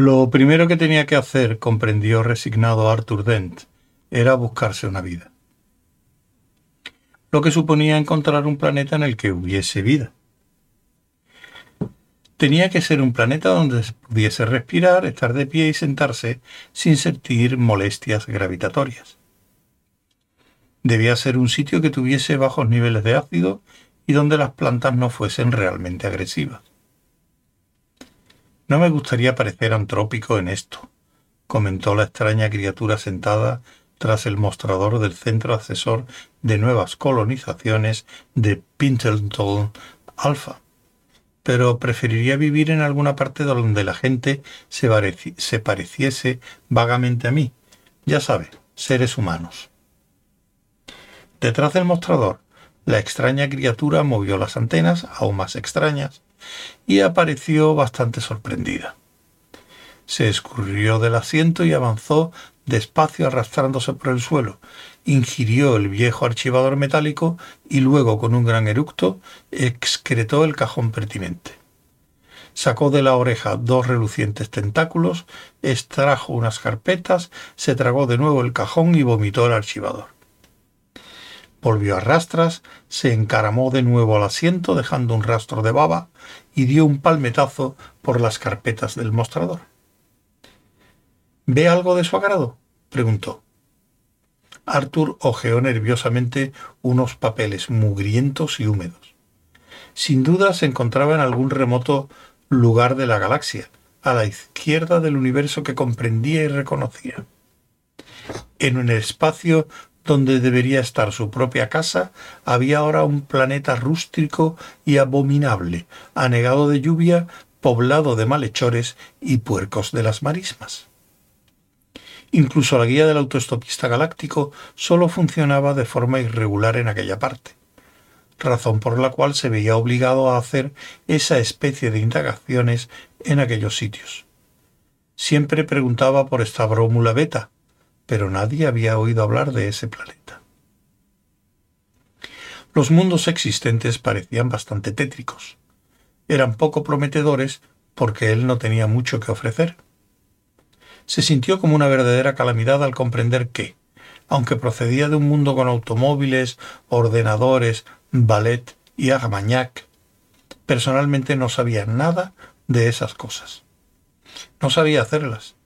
Lo primero que tenía que hacer, comprendió resignado Arthur Dent, era buscarse una vida. Lo que suponía encontrar un planeta en el que hubiese vida. Tenía que ser un planeta donde se pudiese respirar, estar de pie y sentarse sin sentir molestias gravitatorias. Debía ser un sitio que tuviese bajos niveles de ácido y donde las plantas no fuesen realmente agresivas. No me gustaría parecer antrópico en esto, comentó la extraña criatura sentada tras el mostrador del Centro Asesor de Nuevas Colonizaciones de Pintleton Alpha pero preferiría vivir en alguna parte donde la gente se, se pareciese vagamente a mí. Ya sabe, seres humanos. Detrás del mostrador, la extraña criatura movió las antenas, aún más extrañas, y apareció bastante sorprendida. Se escurrió del asiento y avanzó despacio arrastrándose por el suelo, ingirió el viejo archivador metálico y luego, con un gran eructo, excretó el cajón pertinente. Sacó de la oreja dos relucientes tentáculos, extrajo unas carpetas, se tragó de nuevo el cajón y vomitó el archivador. Volvió a rastras, se encaramó de nuevo al asiento dejando un rastro de baba y dio un palmetazo por las carpetas del mostrador. ¿Ve algo de su agrado? preguntó. Arthur hojeó nerviosamente unos papeles mugrientos y húmedos. Sin duda se encontraba en algún remoto lugar de la galaxia, a la izquierda del universo que comprendía y reconocía. En un espacio donde debería estar su propia casa, había ahora un planeta rústico y abominable, anegado de lluvia, poblado de malhechores y puercos de las marismas. Incluso la guía del autoestopista galáctico solo funcionaba de forma irregular en aquella parte, razón por la cual se veía obligado a hacer esa especie de indagaciones en aquellos sitios. Siempre preguntaba por esta brómula beta, pero nadie había oído hablar de ese planeta. Los mundos existentes parecían bastante tétricos. Eran poco prometedores porque él no tenía mucho que ofrecer se sintió como una verdadera calamidad al comprender que, aunque procedía de un mundo con automóviles, ordenadores, ballet y armagnac, personalmente no sabía nada de esas cosas. No sabía hacerlas.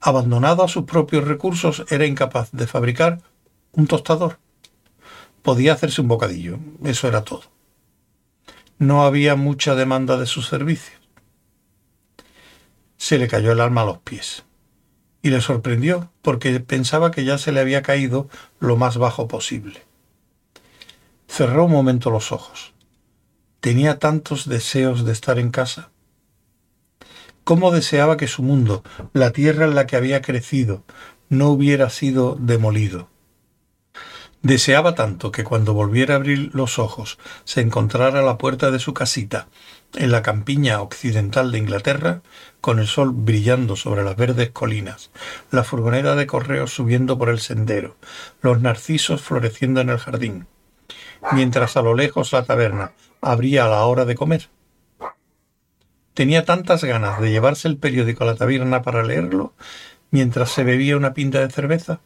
Abandonado a sus propios recursos, era incapaz de fabricar un tostador. Podía hacerse un bocadillo, eso era todo. No había mucha demanda de sus servicios se le cayó el alma a los pies. Y le sorprendió porque pensaba que ya se le había caído lo más bajo posible. Cerró un momento los ojos. Tenía tantos deseos de estar en casa. ¿Cómo deseaba que su mundo, la tierra en la que había crecido, no hubiera sido demolido? Deseaba tanto que cuando volviera a abrir los ojos se encontrara a la puerta de su casita, en la campiña occidental de Inglaterra, con el sol brillando sobre las verdes colinas, la furgoneta de correos subiendo por el sendero, los narcisos floreciendo en el jardín, mientras a lo lejos la taberna abría a la hora de comer. Tenía tantas ganas de llevarse el periódico a la taberna para leerlo, mientras se bebía una pinta de cerveza.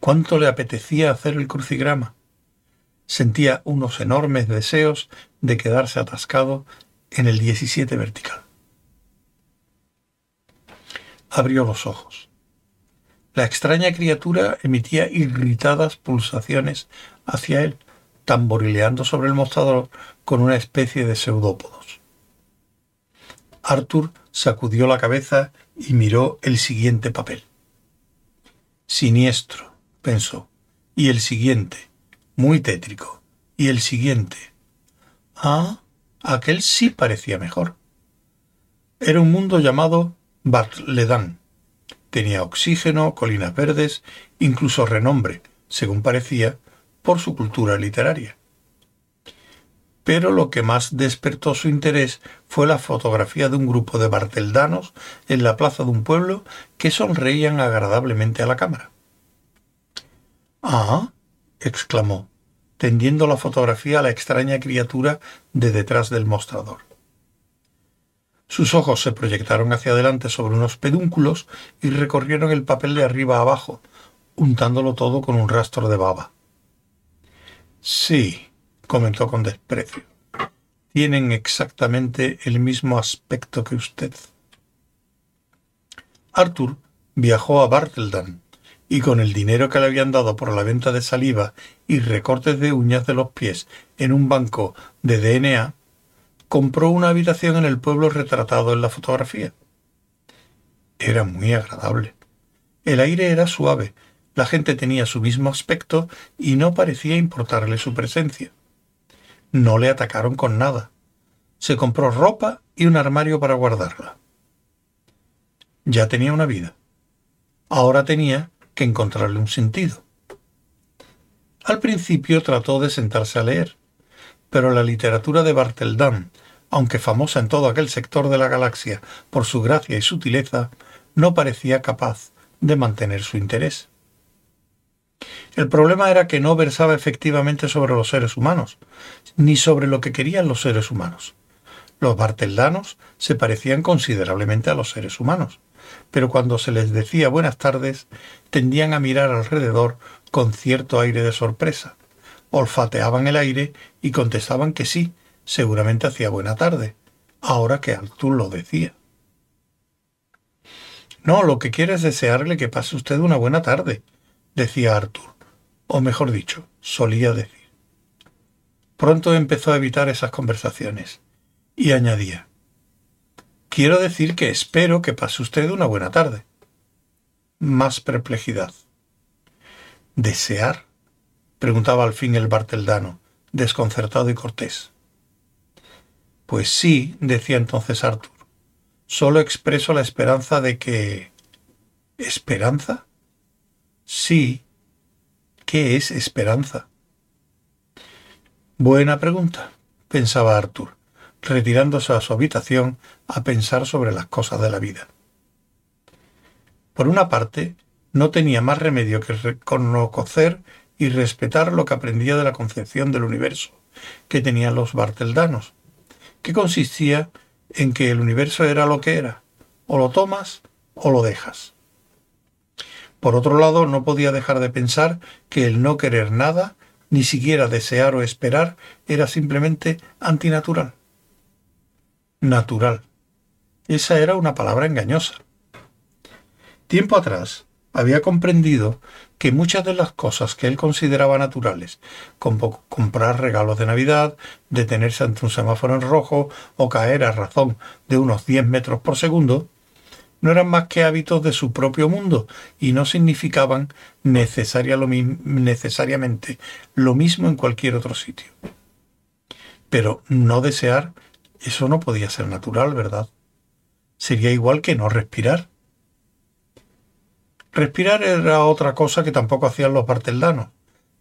Cuánto le apetecía hacer el crucigrama. Sentía unos enormes deseos de quedarse atascado en el 17 vertical. Abrió los ojos. La extraña criatura emitía irritadas pulsaciones hacia él, tamborileando sobre el mostrador con una especie de pseudópodos. Arthur sacudió la cabeza y miró el siguiente papel. Siniestro, pensó, y el siguiente, muy tétrico, y el siguiente, Ah, aquel sí parecía mejor. Era un mundo llamado Bartledán. Tenía oxígeno, colinas verdes, incluso renombre, según parecía, por su cultura literaria. Pero lo que más despertó su interés fue la fotografía de un grupo de barteldanos en la plaza de un pueblo que sonreían agradablemente a la cámara. Ah, exclamó tendiendo la fotografía a la extraña criatura de detrás del mostrador. Sus ojos se proyectaron hacia adelante sobre unos pedúnculos y recorrieron el papel de arriba a abajo, untándolo todo con un rastro de baba. Sí, comentó con desprecio. Tienen exactamente el mismo aspecto que usted. Arthur viajó a Bartledan y con el dinero que le habían dado por la venta de saliva y recortes de uñas de los pies en un banco de DNA, compró una habitación en el pueblo retratado en la fotografía. Era muy agradable. El aire era suave, la gente tenía su mismo aspecto y no parecía importarle su presencia. No le atacaron con nada. Se compró ropa y un armario para guardarla. Ya tenía una vida. Ahora tenía que encontrarle un sentido. Al principio trató de sentarse a leer, pero la literatura de Barteldam, aunque famosa en todo aquel sector de la galaxia por su gracia y sutileza, no parecía capaz de mantener su interés. El problema era que no versaba efectivamente sobre los seres humanos, ni sobre lo que querían los seres humanos. Los barteldanos se parecían considerablemente a los seres humanos, pero cuando se les decía buenas tardes, tendían a mirar alrededor con cierto aire de sorpresa. Olfateaban el aire y contestaban que sí, seguramente hacía buena tarde, ahora que Artur lo decía. No, lo que quiere es desearle que pase usted una buena tarde, decía Arthur, o mejor dicho, solía decir. Pronto empezó a evitar esas conversaciones, y añadía Quiero decir que espero que pase usted una buena tarde. Más perplejidad. ¿Desear? preguntaba al fin el barteldano, desconcertado y cortés. Pues sí, decía entonces Arthur. Solo expreso la esperanza de que. ¿Esperanza? Sí. ¿Qué es esperanza? Buena pregunta, pensaba Arthur retirándose a su habitación a pensar sobre las cosas de la vida. Por una parte, no tenía más remedio que reconocer y respetar lo que aprendía de la concepción del universo que tenían los barteldanos, que consistía en que el universo era lo que era, o lo tomas o lo dejas. Por otro lado, no podía dejar de pensar que el no querer nada, ni siquiera desear o esperar, era simplemente antinatural natural. Esa era una palabra engañosa. Tiempo atrás había comprendido que muchas de las cosas que él consideraba naturales, como comprar regalos de Navidad, detenerse ante un semáforo en rojo o caer a razón de unos 10 metros por segundo, no eran más que hábitos de su propio mundo y no significaban necesariamente lo mismo en cualquier otro sitio. Pero no desear eso no podía ser natural, ¿verdad? Sería igual que no respirar. Respirar era otra cosa que tampoco hacían los barteldanos,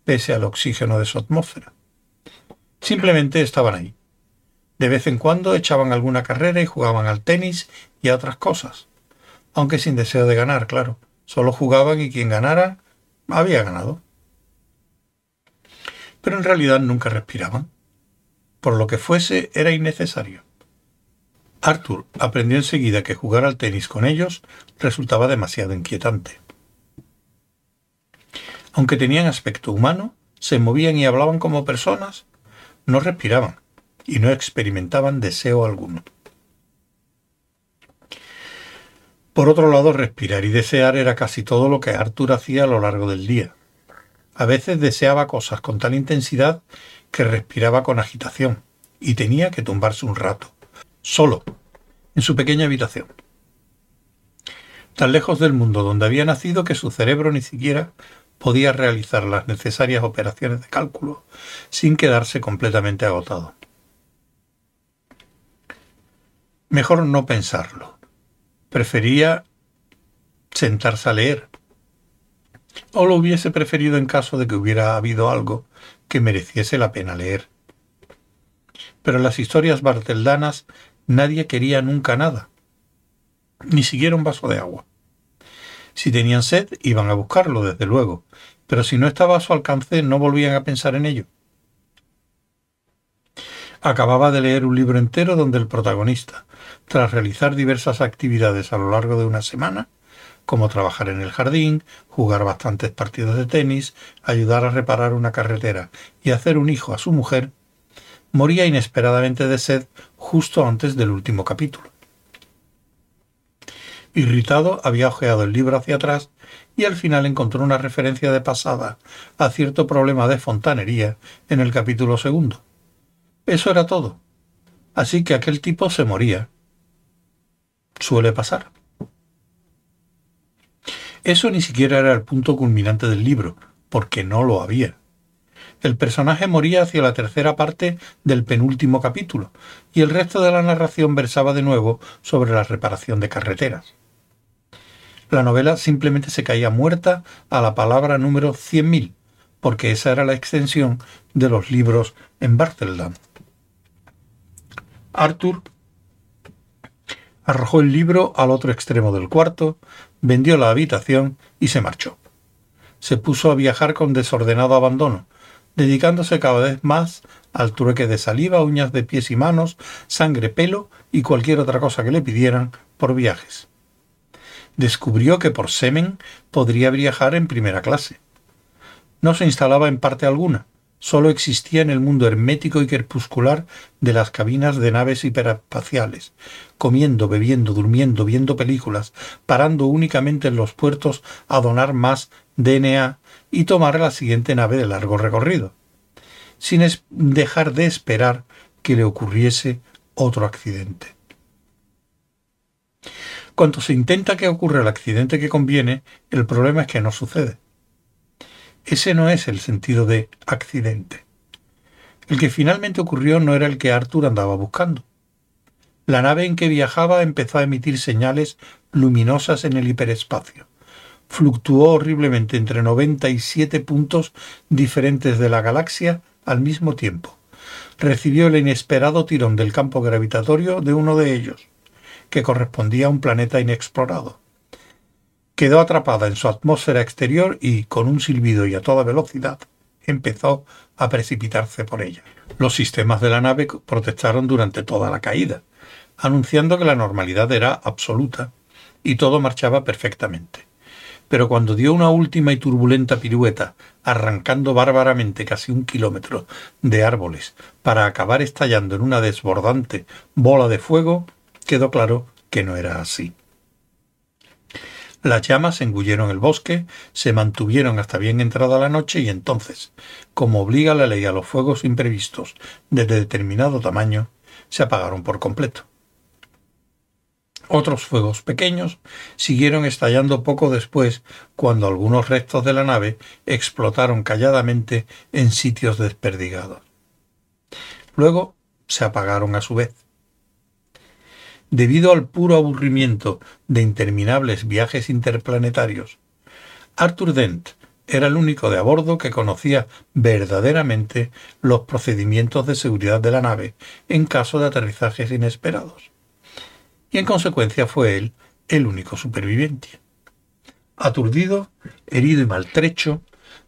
pese al oxígeno de su atmósfera. Simplemente estaban ahí. De vez en cuando echaban alguna carrera y jugaban al tenis y a otras cosas, aunque sin deseo de ganar, claro. Solo jugaban y quien ganara había ganado. Pero en realidad nunca respiraban por lo que fuese, era innecesario. Arthur aprendió enseguida que jugar al tenis con ellos resultaba demasiado inquietante. Aunque tenían aspecto humano, se movían y hablaban como personas, no respiraban y no experimentaban deseo alguno. Por otro lado, respirar y desear era casi todo lo que Arthur hacía a lo largo del día. A veces deseaba cosas con tal intensidad que respiraba con agitación y tenía que tumbarse un rato, solo, en su pequeña habitación. Tan lejos del mundo donde había nacido que su cerebro ni siquiera podía realizar las necesarias operaciones de cálculo sin quedarse completamente agotado. Mejor no pensarlo. Prefería sentarse a leer. O lo hubiese preferido en caso de que hubiera habido algo que mereciese la pena leer. Pero en las historias barteldanas nadie quería nunca nada, ni siquiera un vaso de agua. Si tenían sed, iban a buscarlo, desde luego, pero si no estaba a su alcance, no volvían a pensar en ello. Acababa de leer un libro entero donde el protagonista, tras realizar diversas actividades a lo largo de una semana, como trabajar en el jardín, jugar bastantes partidos de tenis, ayudar a reparar una carretera y hacer un hijo a su mujer, moría inesperadamente de sed justo antes del último capítulo. Irritado, había ojeado el libro hacia atrás y al final encontró una referencia de pasada a cierto problema de fontanería en el capítulo segundo. Eso era todo. Así que aquel tipo se moría. Suele pasar. Eso ni siquiera era el punto culminante del libro, porque no lo había. El personaje moría hacia la tercera parte del penúltimo capítulo, y el resto de la narración versaba de nuevo sobre la reparación de carreteras. La novela simplemente se caía muerta a la palabra número 100.000, porque esa era la extensión de los libros en Barteldam. Arthur arrojó el libro al otro extremo del cuarto, vendió la habitación y se marchó. Se puso a viajar con desordenado abandono, dedicándose cada vez más al trueque de saliva, uñas de pies y manos, sangre, pelo y cualquier otra cosa que le pidieran por viajes. Descubrió que por semen podría viajar en primera clase. No se instalaba en parte alguna, solo existía en el mundo hermético y crepuscular de las cabinas de naves hiperespaciales, comiendo, bebiendo, durmiendo, viendo películas, parando únicamente en los puertos a donar más DNA y tomar la siguiente nave de largo recorrido, sin dejar de esperar que le ocurriese otro accidente. Cuando se intenta que ocurra el accidente que conviene, el problema es que no sucede. Ese no es el sentido de accidente. El que finalmente ocurrió no era el que Arthur andaba buscando. La nave en que viajaba empezó a emitir señales luminosas en el hiperespacio. Fluctuó horriblemente entre 97 puntos diferentes de la galaxia al mismo tiempo. Recibió el inesperado tirón del campo gravitatorio de uno de ellos, que correspondía a un planeta inexplorado quedó atrapada en su atmósfera exterior y, con un silbido y a toda velocidad, empezó a precipitarse por ella. Los sistemas de la nave protestaron durante toda la caída, anunciando que la normalidad era absoluta y todo marchaba perfectamente. Pero cuando dio una última y turbulenta pirueta, arrancando bárbaramente casi un kilómetro de árboles para acabar estallando en una desbordante bola de fuego, quedó claro que no era así. Las llamas engulleron el bosque, se mantuvieron hasta bien entrada la noche y entonces, como obliga la ley a los fuegos imprevistos de determinado tamaño, se apagaron por completo. Otros fuegos pequeños siguieron estallando poco después cuando algunos restos de la nave explotaron calladamente en sitios desperdigados. Luego se apagaron a su vez. Debido al puro aburrimiento de interminables viajes interplanetarios, Arthur Dent era el único de a bordo que conocía verdaderamente los procedimientos de seguridad de la nave en caso de aterrizajes inesperados. Y en consecuencia fue él el único superviviente. Aturdido, herido y maltrecho,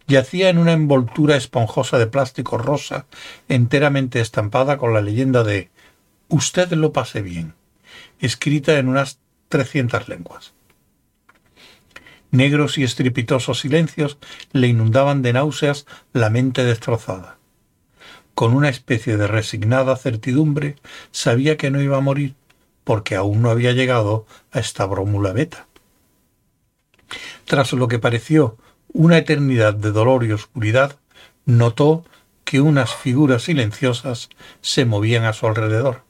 yacía en una envoltura esponjosa de plástico rosa enteramente estampada con la leyenda de Usted lo pase bien escrita en unas trescientas lenguas. Negros y estrepitosos silencios le inundaban de náuseas la mente destrozada. Con una especie de resignada certidumbre sabía que no iba a morir, porque aún no había llegado a esta brómula beta. Tras lo que pareció una eternidad de dolor y oscuridad, notó que unas figuras silenciosas se movían a su alrededor